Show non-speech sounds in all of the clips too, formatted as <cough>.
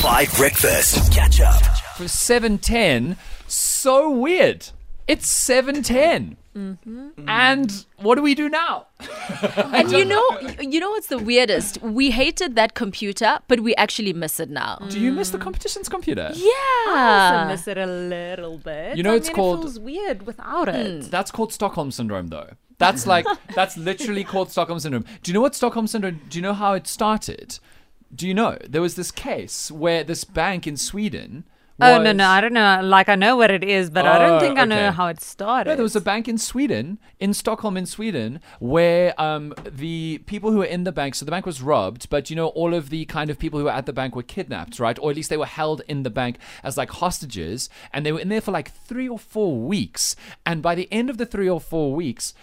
Five Breakfast. Catch up. for 710 so weird it's 710 mm-hmm. and what do we do now <laughs> And you know, you know what's the weirdest? We hated that computer, but we actually miss it now. do you miss the competition's computer Yeah. I also miss it a little bit. You know I it's mean, called- It feels weird without it. Hmm. that's called stockholm syndrome though that's like <laughs> that's literally called stockholm syndrome do you know what stockholm syndrome do you know how it started do you know there was this case where this bank in sweden Oh no no, I don't know. Like I know what it is, but I don't Oh, think I know how it started. No, there was a bank in Sweden, in Stockholm, in Sweden, where um, the people who were in the bank, so the bank was robbed, but you know, all of the kind of people who were at the bank were kidnapped, right? Or at least they were held in the bank as like hostages, and they were in there for like three or four weeks. And by the end of the three or four weeks,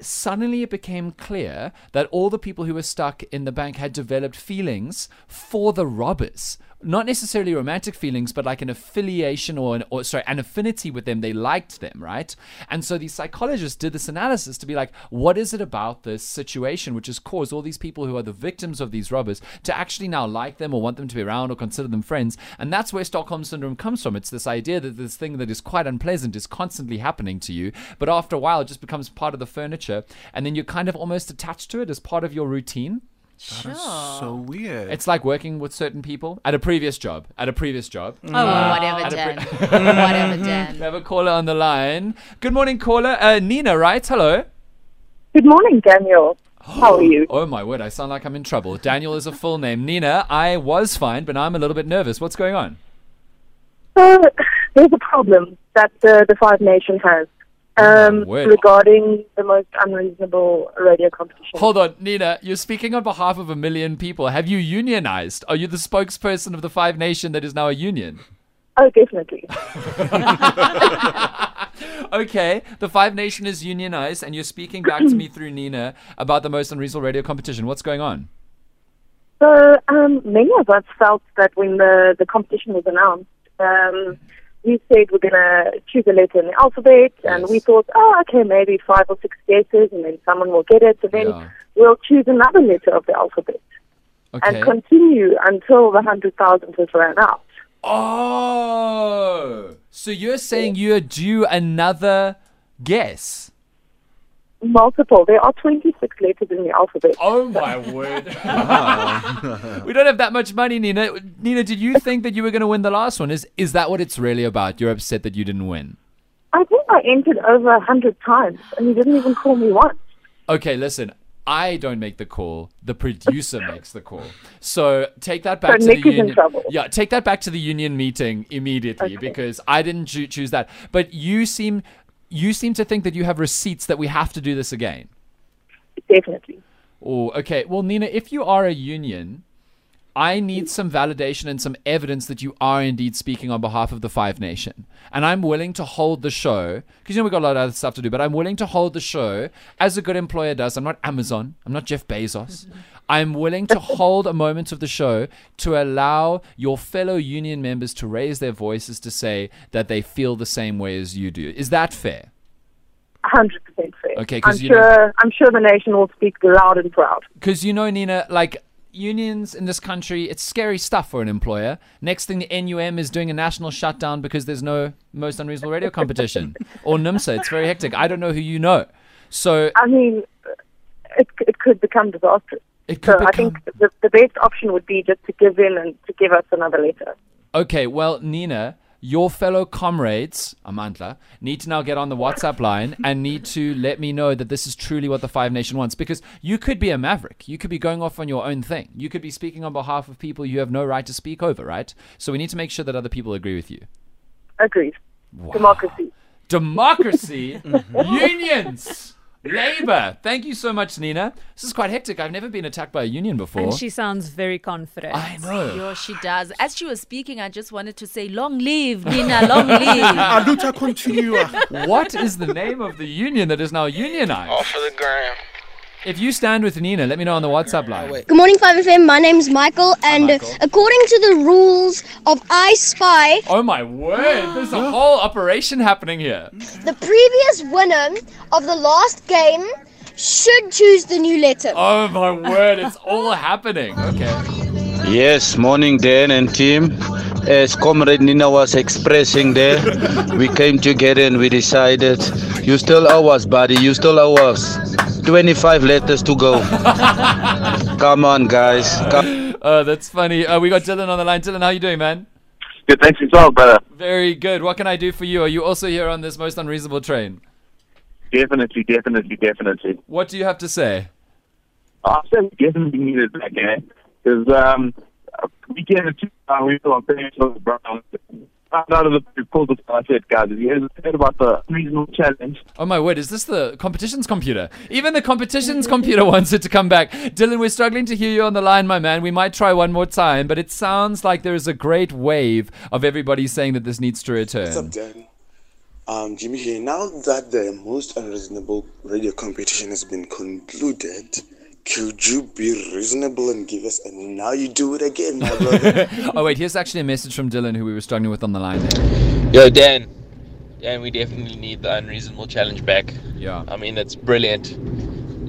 suddenly it became clear that all the people who were stuck in the bank had developed feelings for the robbers not necessarily romantic feelings but like an affiliation or an or sorry an affinity with them. They liked them right? And so these psychologists did this analysis to be like what is it about this situation which has caused all these people who are the victims of these robbers to actually now like them or want them to be around or consider them friends? And that's where stockholm syndrome comes from. It's this idea that this thing that is quite unpleasant is constantly happening to you but after a while it just becomes part of the furniture and then you're kind of almost attached to it as part of your routine So weird. it's like working with certain people at a previous job at a previous job Oh, whatever, At a Dan. pre- <laughs> whatever, we have a caller on the line good morning caller uh, nina right hello Good morning, Daniel. How are you? Oh my word, I sound like I'm in trouble. Daniel is a full name. Nina, I was fine, but I'm a little bit nervous. What's going on? So, there's a problem that the, the Five Nation has um, regarding the most unreasonable radio competition. Hold on, Nina, you're speaking on behalf of a million people. Have you unionized? Are you the spokesperson of the Five Nation that is now a union? Oh, definitely. <laughs> Okay, the Five Nation is unionized, and you're speaking back to me <clears throat> through Nina about the most unreasonable radio competition. What's going on? So, um, many of us felt that when the, the competition was announced, um, we said we're going to choose a letter in the alphabet, and Yes. we thought, oh, okay, maybe five or six guesses, and then someone will get it, and then Yeah. we'll choose another letter of the alphabet Okay. and continue until the 100,000 has ran out. oh, so you're saying you're due another guess? Multiple. There are 26 letters in the alphabet. Oh my word. <laughs> we don't have that much money, Nina. Nina, did you think that you were going to win the last one? Is is that what it's really about? You're upset that you didn't win. I think I entered over a hundred times, and he didn't even call me once. Okay, listen. I don't make the call. The producer <laughs> makes the call. So take that back So to Nick the is in union. trouble. Yeah, take that back to the union meeting immediately Okay. because I didn't choo- choose that. But you seem you seem to think that you have receipts that we have to do this again. Definitely. Oh, okay. Well, Nina, if you are a union, I need some validation and some evidence that you are indeed speaking on behalf of the Five Nation. And I'm willing to hold the show, because you know we've got a lot of other stuff to do, but I'm willing to hold the show as a good employer does. I'm not Amazon. I'm not Jeff Bezos. <laughs> I'm willing to hold a moment of the show to allow your fellow union members to raise their voices to say that they feel the same way as you do. Is that fair? hundred percent fair. Okay, I'm you know- I'm sure the nation will speak loud and proud. Because you know, Nina, like unions in this country, it's scary stuff for an employer. Next thing, the NUM is doing a national shutdown because there's no most unreasonable radio competition, or NUMSA. It's very hectic. I don't know who you know, so I mean, it it could become disastrous. it could So I think the the best option would be just to give in and to give us another letter. Okay, well, Nina, your fellow comrades, Amandla, need to now get on the WhatsApp line and need to let me know that this is truly what the Five Nation wants. Because you could be a maverick. You could be going off on your own thing. You could be speaking on behalf of people you have no right to speak over, right? So we need to make sure that other people agree with you. Agreed. Democracy. Democracy, <laughs> mm-hmm. unions, labor. Thank you so much, Nina. This is quite hectic. I've never been attacked by a union before. And she sounds very confident. I know. Yo, she does. As she was speaking, I just wanted to say, long live, Nina, long live. <laughs> A continua. What is the name of the union that is now unionized? Off of the gram. If you stand with Nina, let me know on the WhatsApp line. Good morning, 5FM. My name is Michael, and Michael. according to the rules of I Spy, Oh my word! There's a whole operation happening here. the previous winner of the last game should choose the new letter. Oh my word! It's all happening. Okay. Yes, morning Dan and team. As Comrade Nina was expressing there, we came together and we decided, you still owe us, buddy, you still owe us. 25 letters to go. <laughs> Come on, guys. Come. Oh, that's funny. Uh, we got Dylan on the line. Dylan, how you doing, man? Good, thanks yourself, brother. Very good. What can I do for you? Are you also here on this most unreasonable train? Definitely, definitely, definitely. What do you have to say? I said we definitely needed that game because um, we get a two we were on playing for the Browns. Found out of the report of I said, guys, have you heard about the reasonable challenge? Oh my word, is this the competitions computer? Even the competitions computer <laughs> wants it to come back. Dylan, we're struggling to hear you on the line, my man. We might try one more time, but it sounds like there is a great wave of everybody saying that this needs to return. What's up, Dan? Um, Jimmy here. Now that the most unreasonable radio competition has been concluded, could you be reasonable and give us and now you do it again, my <laughs> brother? oh wait, here's actually a message from Dylan who we were struggling with on the line there. Yo, Dan. Dan, we definitely need the unreasonable challenge back. Yeah. I mean, it's brilliant.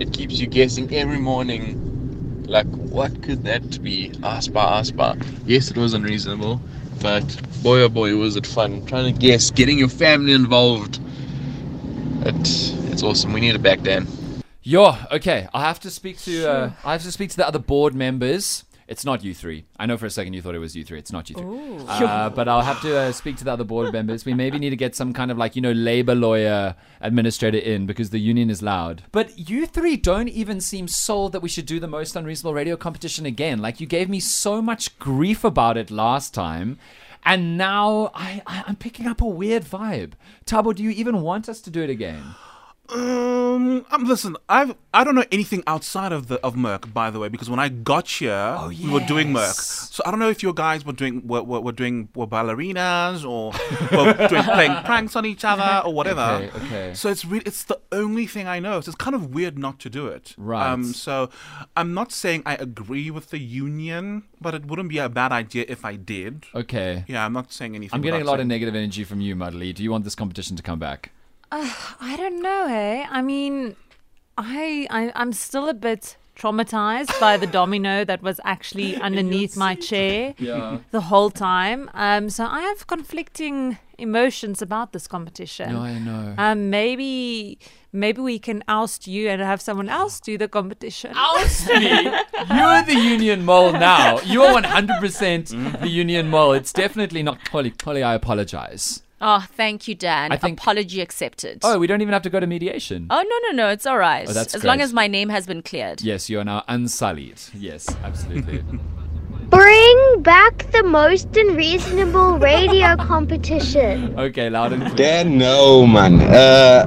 It keeps you guessing every morning. Like, what could that be? Aspa, Aspa. Yes, it was unreasonable, but boy, oh boy, was it fun. Trying to guess, getting your family involved. It, it's awesome. We need it back, Dan. Yo, okay. I have to speak to uh, I have to speak to the other board members. It's not you three. I know for a second you thought it was you three. It's not you three. Uh, but I'll have to uh, speak to the other board members. We maybe need to get some kind of like you know labor lawyer administrator in because the union is loud. But you three don't even seem sold that we should do the most unreasonable radio competition again. Like you gave me so much grief about it last time. And now I, I, I'm picking up a weird vibe. Thabo, do you even want us to do it again? Um, um, listen, I've I don't know anything outside of the of Merc, by the way, because when I got here, we were doing Merc. yes. So I don't know if your guys were doing were, were, were doing were ballerinas or <laughs> were doing playing pranks on each other or whatever. Okay, okay. So it's really it's the only thing I know. So it's kind of weird not to do it. Right. Um. So I'm not saying I agree with the union, but it wouldn't be a bad idea if I did. Okay. Yeah, I'm not saying anything. I'm getting a lot of negative energy from you, Mudley. Do you want this competition to come back? <sighs> I don't know, eh? I mean, I, I I'm still a bit traumatized by the domino that was actually <laughs> underneath my chair Yeah. the whole time. Um, so I have conflicting emotions about this competition. No, I know. Um, maybe maybe we can oust you and have someone else do the competition. Oust <laughs> me? You're the union mole now. You're 100% the union mole. It's definitely not Polly. Polly, I apologize. Oh, thank you, Dan. I think- Apology accepted. Oh, we don't even have to go to mediation. Oh, no, no, no. It's all right. Oh, that's as long as my name has been cleared. Yes, you are now unsullied. Yes, absolutely. <laughs> Bring back the most unreasonable radio competition. okay, loud and clear. Dan, no, man. Uh,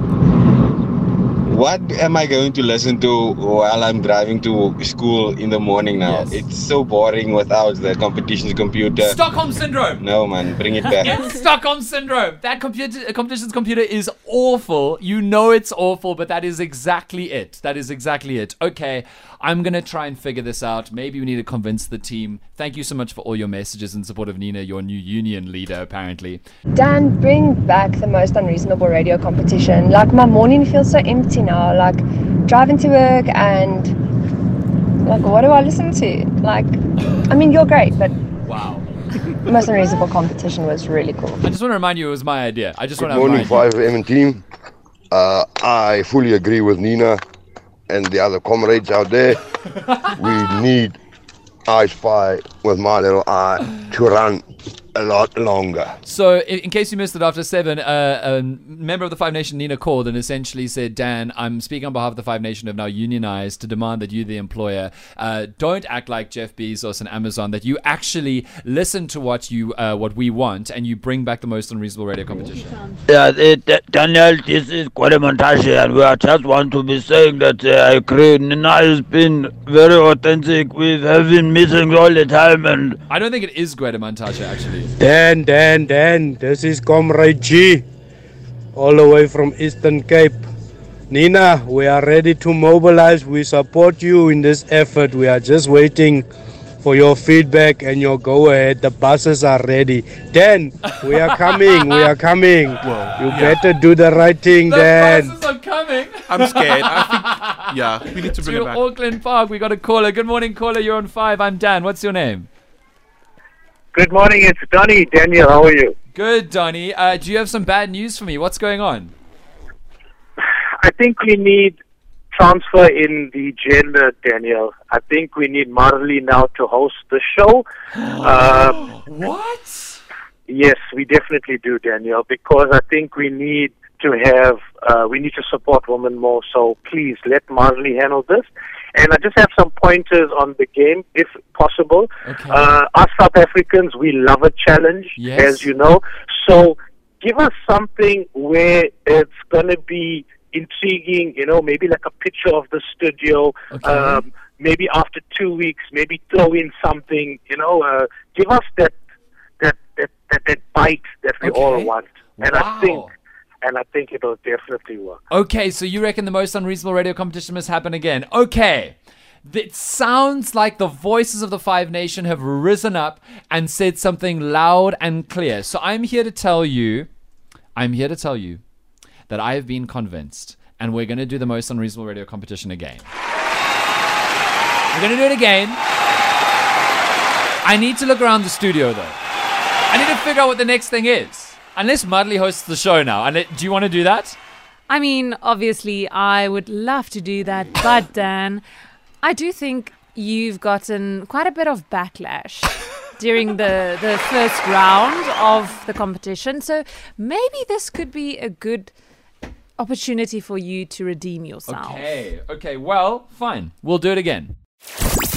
what am I going to listen to while I'm driving to school in the morning now? Yes. It's so boring without the competitions computer. Stockholm syndrome. No, man, bring it back. <laughs> It's Stockholm syndrome. That computer competitions computer is awful. You know it's awful, but that is exactly it. That is exactly it. Okay, I'm gonna try and figure this out. Maybe we need to convince the team. Thank you so much for all your messages in support of Nina, your new union leader, apparently. Dan, bring back the most unreasonable radio competition. Like my morning feels so empty now. Like driving to work and like what do I listen to? Like, I mean you're great, but Wow. <laughs> most unreasonable competition was really cool. I just want to remind you it was my idea. I just Good want to morning, remind you. 5M team. Uh, I fully agree with Nina and the other comrades out there. we need I Spy with my little eye to run a lot longer. So, in, in case you missed it, after seven, uh, a member of the Five Nation, Nina, called and essentially said, Dan, I'm speaking on behalf of the Five Nation, have now unionized to demand that you, the employer, uh, don't act like Jeff Bezos and Amazon, that you actually listen to what you uh, what we want and you bring back the most unreasonable radio competition. Yeah, it, uh, Daniel, this is quite a montage, and we are just want to be saying that uh, I agree. Nina has been very authentic. We have been missing all the time, and I don't think it is Greta Montage, actually. Dan, Dan, Dan, this is Comrade G, all the way from Eastern Cape. Nina, we are ready to mobilize. We support you in this effort. We are just waiting for your feedback and your go ahead. The buses are ready. Dan, we are coming. We are coming. <laughs> you better do the right thing, The Dan. buses are coming. I'm scared. I think, <laughs> yeah, we need to bring to it back. Auckland Park, we got a caller. Good morning, caller. You're on five. I'm Dan. What's your name? Good morning, it's Donny. Daniel, how are you? Good, Donny. Uh, do you have some bad news for me? What's going on? I think we need transfer in the gender, Daniel. I think we need Marley now to host the show. <gasps> uh, what? Yes, we definitely do, Daniel, because I think we need to have, uh, we need to support women more. So please let Marley handle this. And I just have some pointers on the game, if possible. Uh, us South Africans, we love a challenge, Yes. as you know. So give us something where it's going to be intriguing, you know, maybe like a picture of the studio. Um, maybe after two weeks, maybe throw in something, you know, uh, give us that, that, that, that, that bite that we all want. And I think, and I think it'll definitely work. Okay, so you reckon the most unreasonable radio competition must happen again? Okay. It sounds like the voices of the Five Nation have risen up and said something loud and clear. So I'm here to tell you, I'm here to tell you that I have been convinced and we're going to do the most unreasonable radio competition again. We're going to do it again. I need to look around the studio though. I need to figure out what the next thing is. Unless Mudley hosts the show now. And do you want to do that? I mean, obviously, I would love to do that, but <laughs> Dan, I do think you've gotten quite a bit of backlash during the the first round of the competition. So maybe this could be a good opportunity for you to redeem yourself. Okay, okay, well, fine. We'll do it again.